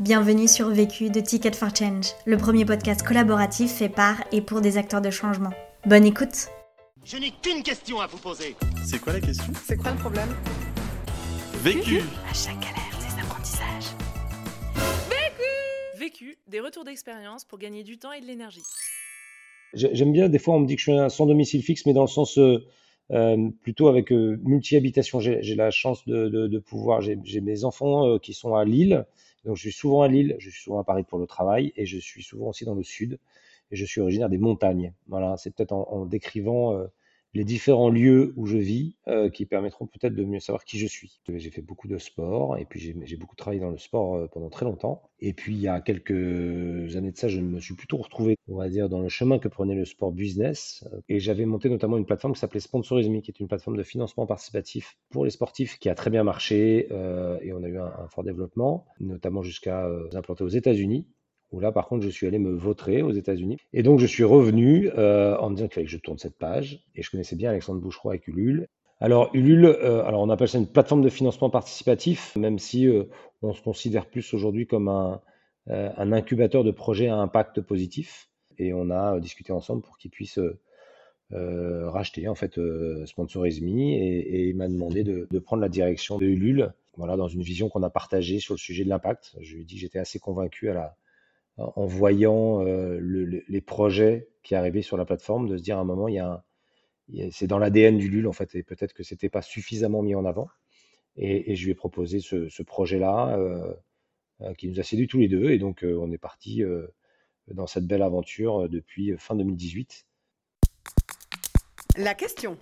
Bienvenue sur Vécu de Ticket for Change, le premier podcast collaboratif fait par et pour des acteurs de changement. Bonne écoute Je n'ai qu'une question à vous poser. C'est quoi la question? C'est quoi le problème? Vécu À chaque galère, des apprentissages. Vécu, des retours d'expérience pour gagner du temps et de l'énergie. J'ai- J'aime bien, des fois on me dit que je suis un sans domicile fixe, mais dans le sens euh, euh, plutôt avec euh, multi-habitation. J'ai la chance de, de- de pouvoir, j'ai j'ai mes enfants euh, qui sont à Lille, donc je suis souvent à Lille, je suis souvent à Paris pour le travail, et je suis souvent aussi dans le sud, et je suis originaire des montagnes. Voilà, c'est peut-être en, décrivant euh, les différents lieux où je vis euh, qui permettront peut-être de mieux savoir qui je suis. J'ai fait beaucoup de sport, et puis j'ai beaucoup travaillé dans le sport euh, pendant très longtemps. Et puis il y a quelques années de ça, je me suis plutôt retrouvé, on va dire, dans le chemin que prenait le sport business. Euh, Et j'avais monté notamment une plateforme qui s'appelait Sponsorisme, qui est une plateforme de financement participatif pour les sportifs, qui a très bien marché et on a eu un, un fort développement, notamment jusqu'à s'implanter aux États-Unis. Où là, par contre, je suis allé me vautrer aux États-Unis. Et donc, je suis revenu euh, en me disant qu'il fallait que je tourne cette page. Et je connaissais bien Alexandre Boucheron avec Ulule. Alors, Ulule, euh, alors on appelle ça une plateforme de financement participatif, même si euh, on se considère plus aujourd'hui comme un, incubateur de projets à impact positif. Et on a discuté ensemble pour qu'il puisse euh, euh, racheter en fait Sponsorisme et, et il m'a demandé de, de prendre la direction de Ulule. Voilà, dans une vision qu'on a partagée sur le sujet de l'impact. Je lui ai dit que j'étais assez convaincu à la, en voyant euh, le- le- les projets qui arrivaient sur la plateforme, de se dire à un moment, il y a c'est dans l'ADN du LUL en fait, et peut-être que c'était pas suffisamment mis en avant. Et, et je lui ai proposé ce, ce projet-là euh, euh, qui nous a séduit tous les deux, et donc on est parti dans cette belle aventure depuis fin 2018. La question.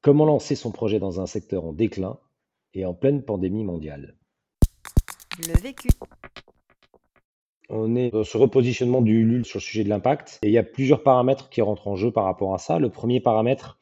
Comment lancer son projet dans un secteur en déclin et en pleine pandémie mondiale? Le vécu. On est dans ce repositionnement du Ulule sur le sujet de l'impact et il y a plusieurs paramètres qui rentrent en jeu par rapport à ça. Le premier paramètre,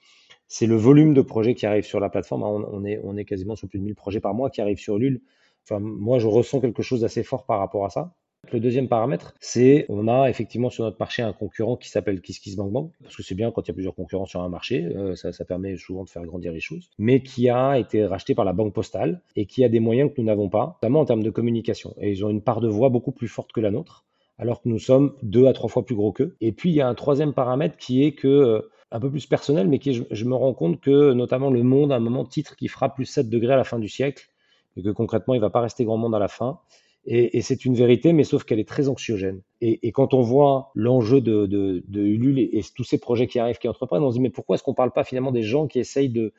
c'est le volume de projets qui arrivent sur la plateforme. Est, on est quasiment sur plus de 1000 projets par mois qui arrivent sur Ulule. Enfin, moi, je ressens quelque chose d'assez fort par rapport à ça. Le deuxième paramètre, c'est on a effectivement sur notre marché un concurrent qui s'appelle KissKissBankBank, parce que c'est bien quand il y a plusieurs concurrents sur un marché, euh, ça, permet souvent de faire grandir les choses, mais qui a été racheté par la Banque Postale et qui a des moyens que nous n'avons pas, notamment en termes de communication. Et ils ont une part de voix beaucoup plus forte que la nôtre, alors que nous sommes deux à trois fois plus gros qu'eux. Et puis il y a un troisième paramètre qui est que, euh, un peu plus personnel, mais qui est, je, je me rends compte que notamment le monde, à un moment, titre qui fera plus 7 degrés à la fin du siècle, et que concrètement, il ne va pas rester grand monde à la fin. Et, c'est une vérité, mais sauf qu'elle est très anxiogène. Et, quand on voit l'enjeu de, Ulule et, tous ces projets qui arrivent, qui entreprennent, on se dit, mais pourquoi est-ce qu'on ne parle pas finalement des gens qui essayent de,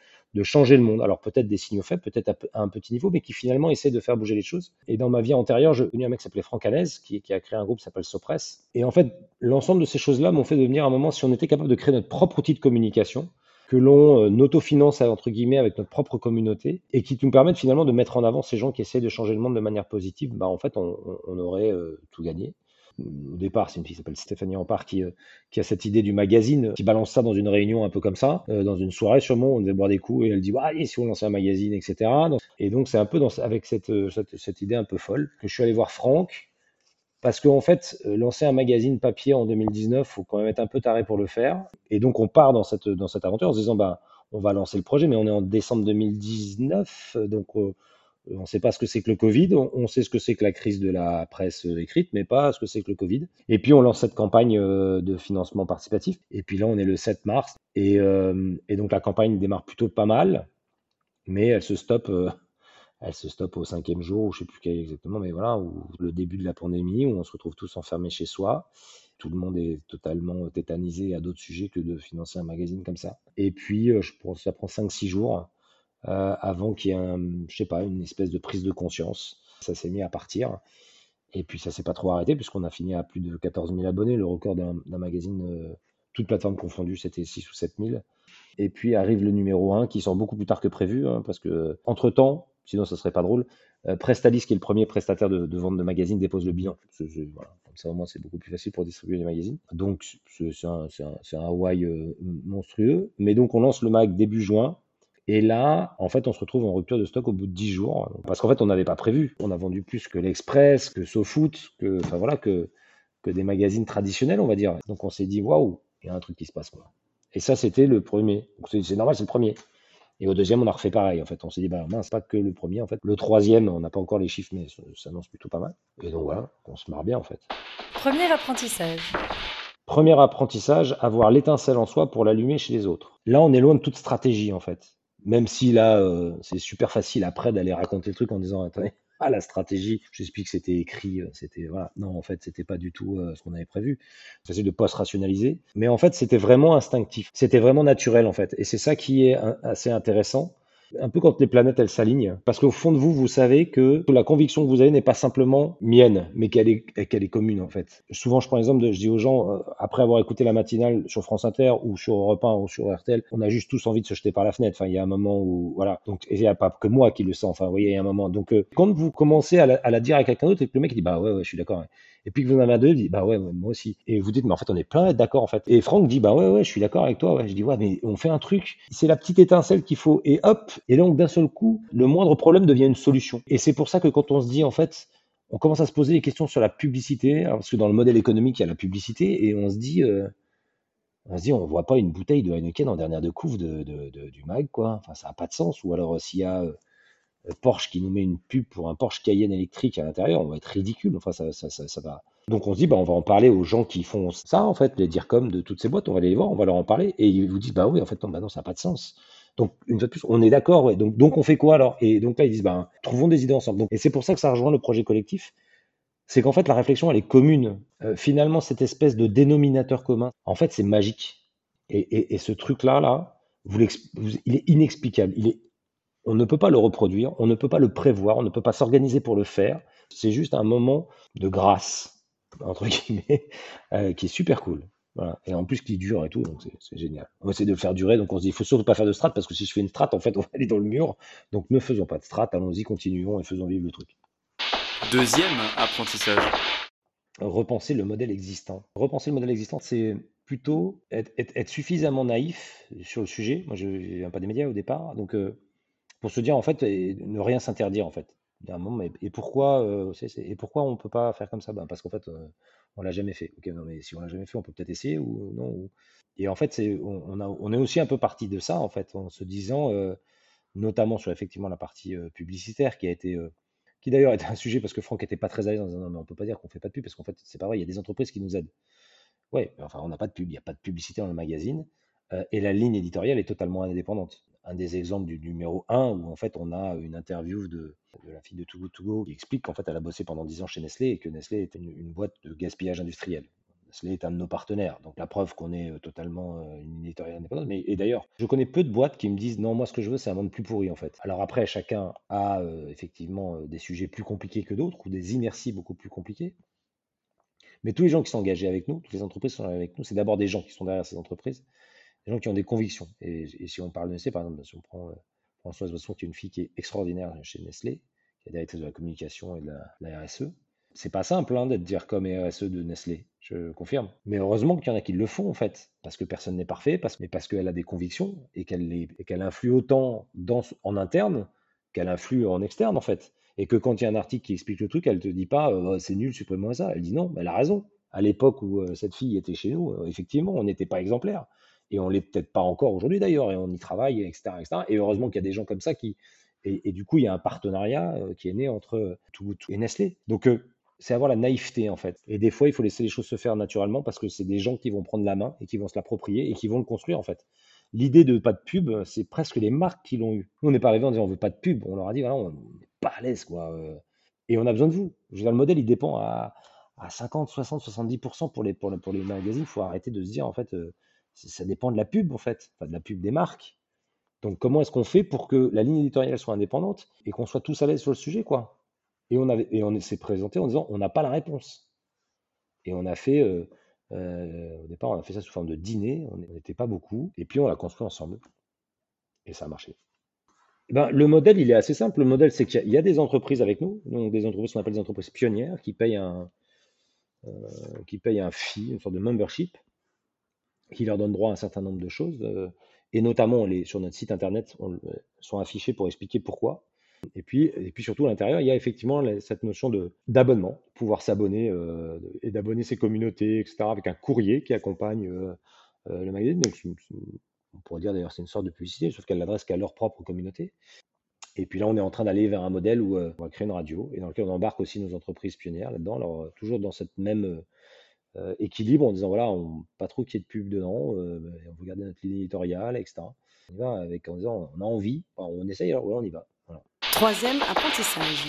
changer le monde? Alors peut-être des signaux faibles, peut-être à, un petit niveau, mais qui finalement essayent de faire bouger les choses. Et dans ma vie antérieure, j'ai connu un mec qui s'appelait Franck Hanez, qui, qui a créé un groupe qui s'appelle Sopress. Et en fait, l'ensemble de ces choses-là m'ont fait devenir à un moment, si on était capable de créer notre propre outil de communication, que l'on euh, autofinance entre guillemets avec notre propre communauté et qui nous permettent finalement de mettre en avant ces gens qui essayent de changer le monde de manière positive, bah en fait on, aurait euh, tout gagné. Au départ, c'est une fille qui s'appelle Stéphanie Ampard qui, euh, qui a cette idée du magazine, qui balance ça dans une réunion un peu comme ça, dans une soirée sûrement, on devait boire des coups et elle dit ouais, et si on lançait un magazine, etc. Et donc c'est un peu avec cette, cette, cette idée un peu folle que je suis allé voir Franck parce qu'en fait, euh, lancer un magazine papier en 2019, faut quand même être un peu taré pour le faire. Et donc, on part dans cette, dans cette aventure en se disant, bah, on va lancer le projet, mais on est en décembre 2019, euh, donc euh, on ne sait pas ce que c'est que le Covid, on, sait ce que c'est que la crise de la presse euh, écrite, mais pas ce que c'est que le Covid. Et puis, on lance cette campagne de financement participatif. Et puis là, on est le 7 mars. Et, et donc, la campagne démarre plutôt pas mal, mais elle se stoppe. Elle se stoppe au cinquième jour, ou je sais plus quel exactement, mais voilà, ou le début de la pandémie, où on se retrouve tous enfermés chez soi. Tout le monde est totalement tétanisé à d'autres sujets que de financer un magazine comme ça. Et puis, euh, ça prend 5-6 jours euh, avant qu'il y ait, un, je sais pas, une espèce de prise de conscience. Ça s'est mis à partir. Et puis, ça s'est pas trop arrêté, puisqu'on a fini à plus de 14 000 abonnés. Le record d'un magazine, euh, toute plateforme confondue, c'était 6 ou 7 000. Et puis arrive le numéro 1 qui sort beaucoup plus tard que prévu, hein, parce que entre-temps, sinon ça serait pas drôle, euh, Prestalis, qui est le premier prestataire de, vente de magazines, dépose le bilan. Comme ça, au moins, c'est beaucoup plus facile pour distribuer les magazines. Donc, c'est un, un, euh, monstrueux. Mais donc, on lance le mag début juin. Et là, en fait, on se retrouve en rupture de stock au bout de 10 jours. Parce qu'en fait, on n'avait pas prévu. On a vendu plus que l'Express, que SoFoot, que, voilà, que, des magazines traditionnels, on va dire. Donc, on s'est dit, waouh, il y a un truc qui se passe. Et ça, c'était le premier. C'est normal, c'est le premier. Et au deuxième, on a refait pareil. En fait, on s'est dit, bah mince, pas que le premier. En fait, le troisième, on n'a pas encore les chiffres, mais ça s'annonce plutôt pas mal. Et donc voilà, on se marre bien en fait. Premier apprentissage. Premier apprentissage, avoir l'étincelle en soi pour l'allumer chez les autres. Là, on est loin de toute stratégie en fait. Même si là, euh, c'est super facile après d'aller raconter le truc en disant, attendez, la stratégie, j'explique que c'était écrit, euh, c'était voilà. Non, en fait, c'était pas du tout euh, ce qu'on avait prévu. C'est de pas se rationaliser, mais en fait, c'était vraiment instinctif. C'était vraiment naturel en fait, et c'est ça qui est assez intéressant un peu quand les planètes elles s'alignent, parce qu'au fond de vous, vous savez que la conviction que vous avez n'est pas simplement mienne, mais qu'elle est, qu'elle est commune en fait. Souvent, je prends l'exemple je dis aux gens, euh, après avoir écouté la matinale sur France Inter ou sur Europe 1 ou sur RTL, on a juste tous envie de se jeter par la fenêtre. Enfin, il y a un moment où, voilà. Donc, il n'y a pas que moi qui le sens. Enfin, vous voyez, il y a un moment. Donc, euh, quand vous commencez à la, dire à quelqu'un d'autre et que le mec dit, bah ouais, ouais, je suis d'accord et puis que vous en avez deux, dit bah ouais, moi aussi. Et vous dites mais en fait on est plein d'accord en fait. Et Franck dit bah ouais ouais, je suis d'accord avec toi. Ouais. Je dis ouais mais on fait un truc, c'est la petite étincelle qu'il faut et hop. Et donc d'un seul coup, le moindre problème devient une solution. Et c'est pour ça que quand on se dit en fait on commence à se poser des questions sur la publicité, parce que dans le modèle économique, il y a la publicité, et on se dit, euh, on se on voit pas une bouteille de Heineken en dernière de couve du mag, quoi. Enfin, ça n'a pas de sens. Ou alors, s'il y a euh, Porsche qui nous met une pub pour un Porsche Cayenne électrique à l'intérieur, on va être ridicule. Enfin, ça, ça, ça, va. Donc on se dit, bah, on va en parler aux gens qui font ça, en fait, les dire comme de toutes ces boîtes, on va aller les voir, on va leur en parler, et ils vous disent, bah oui, en fait, non, bah non ça n'a pas de sens. Donc, une fois de plus, on est d'accord, ouais. Donc, donc, on fait quoi alors? Et donc là, ils disent, bah, trouvons des idées ensemble. Et c'est pour ça que ça rejoint le projet collectif. C'est qu'en fait, la réflexion, elle est commune. Euh, finalement, cette espèce de dénominateur commun, en fait, c'est magique. Et, et, ce truc-là, là, il est inexplicable. Il est on ne peut pas le reproduire, on ne peut pas le prévoir, on ne peut pas s'organiser pour le faire. C'est juste un moment de grâce, entre guillemets, euh, qui est super cool. Et en plus qui dure et tout, donc c'est génial. On essaie de le faire durer, donc on se dit, il faut surtout pas faire de strat, parce que si je fais une strat, en fait, on va aller dans le mur. Donc ne faisons pas de strat, allons-y, continuons et faisons vivre le truc. Deuxième apprentissage. Repenser le modèle existant. Repenser le modèle existant, c'est plutôt être, suffisamment naïf sur le sujet. Moi, je ne viens pas des médias au départ, donc euh, pour se dire en fait et ne rien s'interdire en fait. un moment, et pourquoi, euh, et pourquoi on peut pas faire comme ça? Ben, Parce qu'en fait, euh, on l'a jamais fait. Ok, non, mais si on l'a jamais fait, on peut peut-être essayer ou non. Et en fait, c'est, on, a, on est aussi un peu parti de ça en fait, en se disant, euh, notamment sur effectivement la partie publicitaire qui a été, qui d'ailleurs était un sujet parce que Franck était pas très à l'aise en disant non, mais on peut pas dire qu'on fait pas de pub parce qu'en fait, c'est pas vrai, il y a des entreprises qui nous aident. Ouais, enfin, on n'a pas de pub, il n'y a pas de publicité dans le magazine et la ligne éditoriale est totalement indépendante un des exemples du numéro 1 où en fait on a une interview de, la fille de Too Good To Go qui explique qu'en fait elle a bossé pendant 10 ans chez Nestlé et que Nestlé est une, boîte de gaspillage industriel. Nestlé est un de nos partenaires, donc la preuve qu'on est euh, totalement euh, une éditoriale indépendante. Mais, et d'ailleurs, je connais peu de boîtes qui me disent non, moi ce que je veux c'est un monde plus pourri en fait. Alors après, chacun a euh, effectivement des sujets plus compliqués que d'autres ou des inerties beaucoup plus compliquées. Mais tous les gens qui sont engagés avec nous, toutes les entreprises qui sont avec nous, c'est d'abord des gens qui sont derrière ces entreprises des gens qui ont des convictions. Et, si on parle de Nestlé, par exemple, si on prend euh, Françoise Bosson, qui est une fille qui est extraordinaire chez Nestlé, qui est directrice de la communication et de la, RSE, c'est pas simple hein, d'être dire comme RSE de Nestlé, je confirme. Mais heureusement qu'il y en a qui le font en fait, parce que personne n'est parfait, parce, mais parce qu'elle a des convictions et qu'elle qu'elle influe autant en interne qu'elle influe en externe en fait. Et que quand il y a un article qui explique le truc, elle te dit pas euh, c'est nul, supprime-moi ça. Elle dit non, elle a raison. À l'époque où euh, cette fille était chez nous, effectivement, on n'était pas exemplaire et on l'est peut-être pas encore aujourd'hui d'ailleurs, et on y travaille, etc. etc. Et heureusement qu'il y a des gens comme ça qui. Et, du coup, il y a un partenariat euh, qui est né entre tout, et Nestlé. Donc, euh, c'est avoir la naïveté en fait. Et des fois, il faut laisser les choses se faire naturellement parce que c'est des gens qui vont prendre la main et qui vont se l'approprier et qui vont le construire en fait. L'idée de pas de pub, c'est presque les marques qui l'ont eu. Nous, on n'est pas arrivé en disant on veut pas de pub. On leur a dit voilà, on n'est pas à l'aise quoi. Euh. Et on a besoin de vous. Je veux dire, le modèle, il dépend à, à 50, 60, 70% pour les, pour, pour les magazines. Il faut arrêter de se dire en fait ça dépend de la pub en fait, enfin de la pub des marques. Donc comment est-ce qu'on fait pour que la ligne éditoriale soit indépendante et qu'on soit tous à l'aise sur le sujet quoi? Et on s'est présenté en disant on n'a pas la réponse. Et on a fait euh, euh, au départ on a fait ça sous forme de dîner, on n'était pas beaucoup et puis on l'a construit ensemble et ça a marché. Eh ben, le modèle, il est assez simple. Le modèle, c'est qu'il y, a des entreprises avec nous, donc des entreprises qu'on appelle des entreprises pionnières, qui payent un, euh, qui payent un fee, une sorte de membership, qui leur donne droit à un certain nombre de choses. Euh, et notamment, les, sur notre site internet, on, sont affichés pour expliquer pourquoi. Et puis, et puis surtout à l'intérieur, il y a effectivement cette notion d'abonnement, pouvoir s'abonner euh, et d'abonner ses communautés, etc., avec un courrier qui accompagne euh, le magazine. Donc, on pourrait dire d'ailleurs c'est une sorte de publicité, sauf qu'elle l'adresse qu'à leur propre communauté. Et puis là, on est en train d'aller vers un modèle où on va créer une radio et dans lequel on embarque aussi nos entreprises pionnières là-dedans, alors toujours dans cette même équilibre en disant voilà, on, pas trop qu'il y ait de pub dedans, on veut garder notre ligne éditoriale, etc. On y va avec en disant on a envie, on essaye, alors on y va. Troisième apprentissage.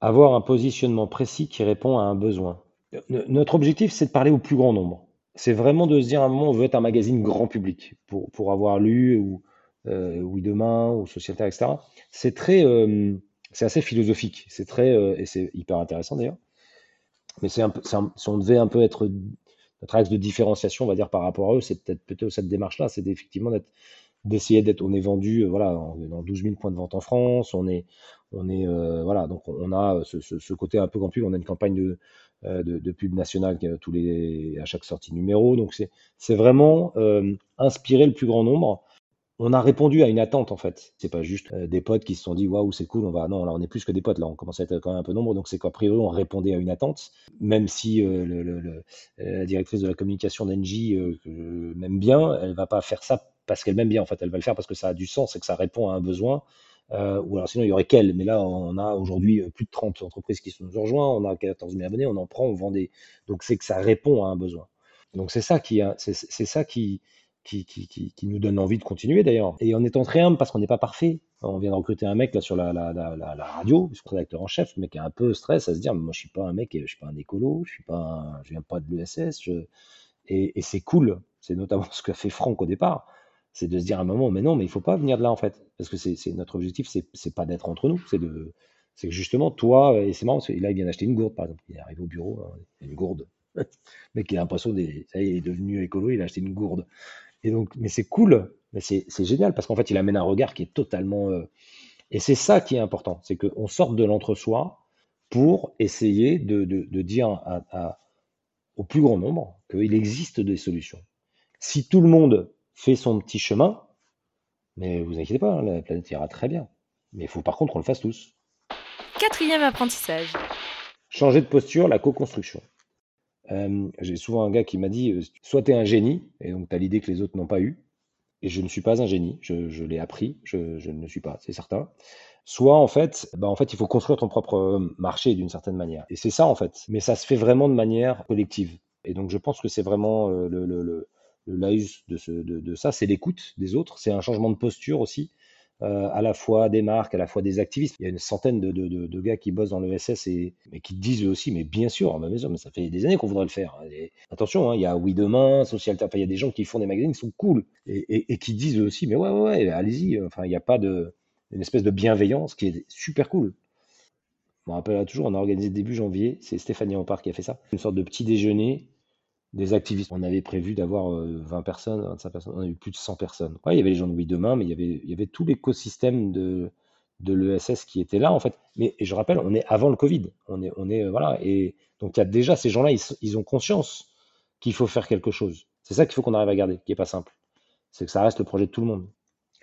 Avoir un positionnement précis qui répond à un besoin. Notre objectif, c'est de parler au plus grand nombre. C'est vraiment de se dire à un moment, on veut être un magazine grand public pour, pour avoir lu ou euh, Oui Demain ou Société, etc. C'est très, euh, c'est assez philosophique. C'est très, euh, et c'est hyper intéressant d'ailleurs. Mais c'est un peu, si on devait un peu être notre axe de différenciation, on va dire par rapport à eux, c'est peut-être cette démarche-là, c'est effectivement d'essayer d'être, on est vendu, euh, voilà, dans 12 000 points de vente en France, on est, on est, euh, voilà, donc on a ce, ce, côté un peu pub, on a une campagne de, euh, de, pub nationale tous les, à chaque sortie numéro, donc c'est vraiment inspirer le plus grand nombre. On a répondu à une attente en fait. C'est pas juste des potes qui se sont dit waouh c'est cool, on va non là on est plus que des potes là, on commence à être quand même un peu nombreux donc c'est qu'à priori on répondait à une attente, même si le, le, la directrice de la communication d'Engie m'aime bien, elle va pas faire ça parce qu'elle m'aime bien. En fait, elle va le faire parce que ça a du sens et que ça répond à un besoin. Euh, ou alors sinon, il y aurait qu'elle. Mais là, on a aujourd'hui euh, plus de 30 entreprises qui sont nous rejoint. On a 14 000 abonnés. On en prend, on vend des. Donc, c'est que ça répond à un besoin. Donc, c'est ça qui, c'est ça qui, qui, qui, qui, nous donne envie de continuer d'ailleurs. Et en étant très humble, parce qu'on n'est pas parfait. On vient de recruter un mec là sur la, la, la, la, radio, le rédacteur en chef, le mec est un peu stress à se dire, moi je suis pas un mec, je suis pas un écolo, je suis pas, je viens pas de l'ESS, et, c'est cool. C'est notamment ce qu'a fait Franck au départ c'est de se dire à un moment, mais non, mais il faut pas venir de là en fait, parce que c'est notre objectif, c'est pas d'être entre nous, c'est de, c'est que justement toi, et c'est marrant, parce là il vient d'acheter une gourde par exemple, il arrive au bureau, hein, une gourde, mais qui a l'impression des, il est devenu écolo, il a acheté une gourde, et donc, mais c'est cool, mais c'est génial parce qu'en fait il amène un regard qui est totalement, euh, et c'est ça qui est important, c'est qu'on sorte de l'entre-soi pour essayer de, de, de dire à, au plus grand nombre qu'il existe des solutions. Si tout le monde fait son petit chemin, mais vous inquiétez pas, la planète ira très bien. Mais il faut par contre qu'on le fasse tous. Quatrième apprentissage. Changer de posture, la co-construction. Euh, j'ai souvent un gars qui m'a dit, euh, soit tu es un génie, et donc tu as l'idée que les autres n'ont pas eu, et je ne suis pas un génie, je, l'ai appris, je, ne suis pas, c'est certain. Soit en fait, bah en fait, il faut construire ton propre marché d'une certaine manière. Et c'est ça en fait. Mais ça se fait vraiment de manière collective. Et donc je pense que c'est vraiment euh, le, le, laïus de, ça, c'est l'écoute des autres, c'est un changement de posture aussi, euh, à la fois des marques, à la fois des activistes. Il y a une centaine de, gars qui bossent dans l'ESS et mais qui disent eux aussi, mais bien sûr, mais ça fait des années qu'on voudrait le faire. attention, hein, il y a Oui Demain, Social il y a des gens qui font des magazines qui sont cool et, qui disent eux aussi, mais ouais, ouais, ouais allez-y. Enfin, il n'y a pas de une espèce de bienveillance qui est super cool. Je me rappelle toujours, on a organisé début janvier, c'est Stéphanie Ampard qui a fait ça, une sorte de petit déjeuner des activistes. On avait prévu d'avoir 20 euh, personnes, 25 personnes, on a eu plus de 100 personnes. Il y avait les gens de Oui Demain, mais il y avait, tout l'écosystème de, l'ESS qui était là, en fait. Mais je rappelle, on est avant le Covid. On est, on est, euh, voilà. Et donc, il y a déjà ces gens-là, ils, ont conscience qu'il faut faire quelque chose. C'est ça qu'il faut qu'on arrive à garder, qui est pas simple. C'est que ça reste le projet de tout le monde.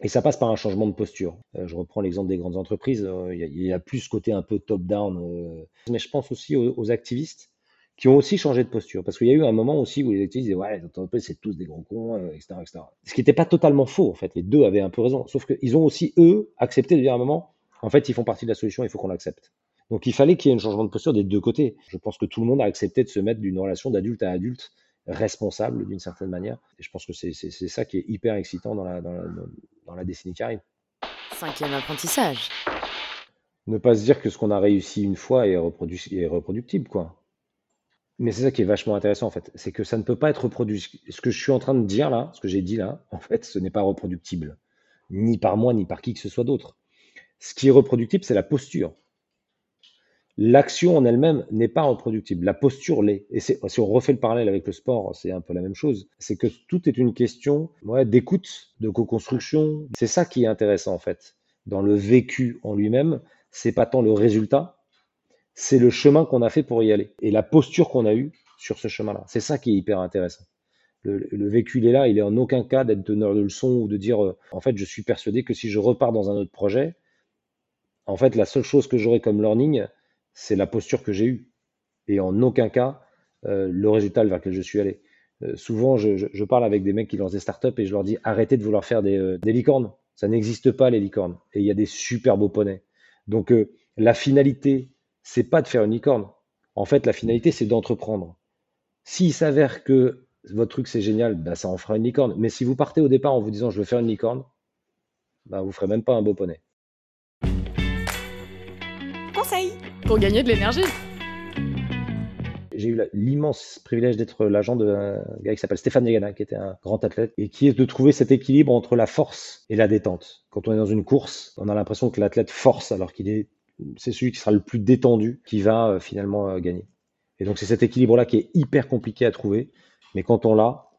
Et ça passe par un changement de posture. Euh, je reprends l'exemple des grandes entreprises. Il y, a, plus ce côté un peu top-down. mais je pense aussi aux activistes qui ont aussi changé de posture. Parce qu'il y a eu un moment aussi où les activistes disaient Ouais, les entreprises, c'est tous des gros cons, etc., euh, etc. Ce qui n'était pas totalement faux, en fait. Les deux avaient un peu raison. Sauf qu'ils ont aussi, eux, accepté de dire à un moment En fait, ils font partie de la solution, il faut qu'on l'accepte. Donc il fallait qu'il y ait un changement de posture des deux côtés. Je pense que tout le monde a accepté de se mettre d'une relation d'adulte à adulte responsable d'une certaine manière. Et je pense que c'est ça qui est hyper excitant dans la, dans la, dans la décennie qui arrive. Cinquième apprentissage. Ne pas se dire que ce qu'on a réussi une fois est, est reproductible, quoi. Mais c'est ça qui est vachement intéressant en fait, c'est que ça ne peut pas être reproduit. Ce que je suis en train de dire là, ce que j'ai dit là, en fait, ce n'est pas reproductible, ni par moi, ni par qui que ce soit d'autre. Ce qui est reproductible, c'est la posture. L'action en elle-même n'est pas reproductible, la posture l'est. Et si on refait le parallèle avec le sport, c'est un peu la même chose. C'est que tout est une question d'écoute, de co-construction. C'est ça qui est intéressant en fait. Dans le vécu en lui-même, c'est pas tant le résultat, c'est le chemin qu'on a fait pour y aller et la posture qu'on a eue sur ce chemin-là. C'est ça qui est hyper intéressant. Le, vécu, il est là, il est en aucun cas d'être donneur de leçons ou de dire, euh, en fait, je suis persuadé que si je repars dans un autre projet, en fait, la seule chose que j'aurai comme learning, c'est la posture que j'ai eue. Et en aucun cas, euh, le résultat vers lequel je suis allé. Euh, souvent, je, parle avec des mecs qui lancent des startups et je leur dis arrêtez de vouloir faire des, des licornes. Ça n'existe pas, les licornes. Et il y a des super beaux poneys. Donc, la finalité, c'est pas de faire une licorne. En fait, la finalité, c'est d'entreprendre. S'il s'avère que votre truc c'est génial, bah, ça en fera une licorne. Mais si vous partez au départ en vous disant je veux faire une licorne, bah, vous ferez même pas un beau poney. Conseil pour gagner de l'énergie. J'ai eu l'immense privilège d'être l'agent d'un gars qui s'appelle Stéphane Yagana, qui était un grand athlète, et qui est de trouver cet équilibre entre la force et la détente. Quand on est dans une course, on a l'impression que l'athlète force alors qu'il est, c'est celui qui sera le plus détendu qui va euh, finalement euh, gagner. Et donc c'est cet équilibre-là qui est hyper compliqué à trouver, mais quand on l'a,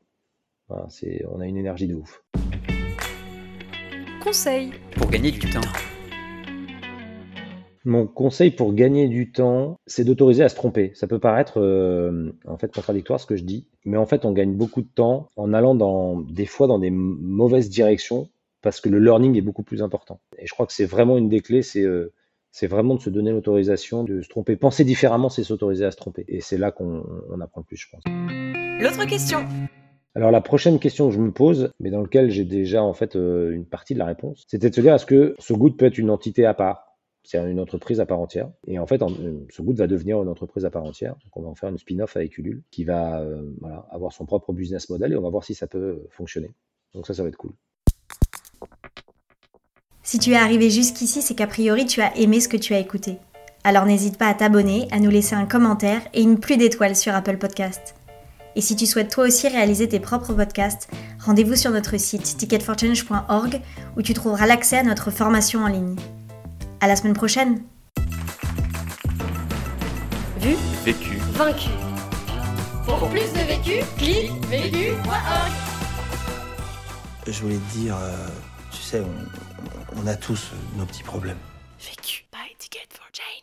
voilà, c'est, on a une énergie de ouf. Conseil Pour gagner du temps. Mon conseil pour gagner du temps, c'est d'autoriser à se tromper. Ça peut paraître euh, en fait contradictoire ce que je dis, mais en fait on gagne beaucoup de temps en allant dans des fois dans des mauvaises directions parce que le learning est beaucoup plus important. Et je crois que c'est vraiment une des clés, c'est euh, c'est vraiment de se donner l'autorisation de se tromper. Penser différemment, c'est s'autoriser à se tromper. Et c'est là qu'on on apprend le plus, je pense. L'autre question Alors la prochaine question que je me pose, mais dans laquelle j'ai déjà en fait euh, une partie de la réponse, c'était de se dire est-ce que ce good peut être une entité à part? C'est une entreprise à part entière. Et en fait, en- euh, ce good va devenir une entreprise à part entière. Donc, on va en faire une spin-off avec Ulule qui va euh, voilà, avoir son propre business model et on va voir si ça peut fonctionner. Donc ça, ça va être cool. Si tu es arrivé jusqu'ici, c'est qu'a priori tu as aimé ce que tu as écouté. Alors n'hésite pas à t'abonner, à nous laisser un commentaire et une pluie d'étoiles sur Apple Podcast. Et si tu souhaites toi aussi réaliser tes propres podcasts, rendez-vous sur notre site ticketforchange.org où tu trouveras l'accès à notre formation en ligne. À la semaine prochaine Vu Vécu. Vaincu. Pour plus de vécu, clique vécu.org. Je voulais te dire, euh, sais, on, on a tous nos petits problèmes. Vécu by Ticket for Jane.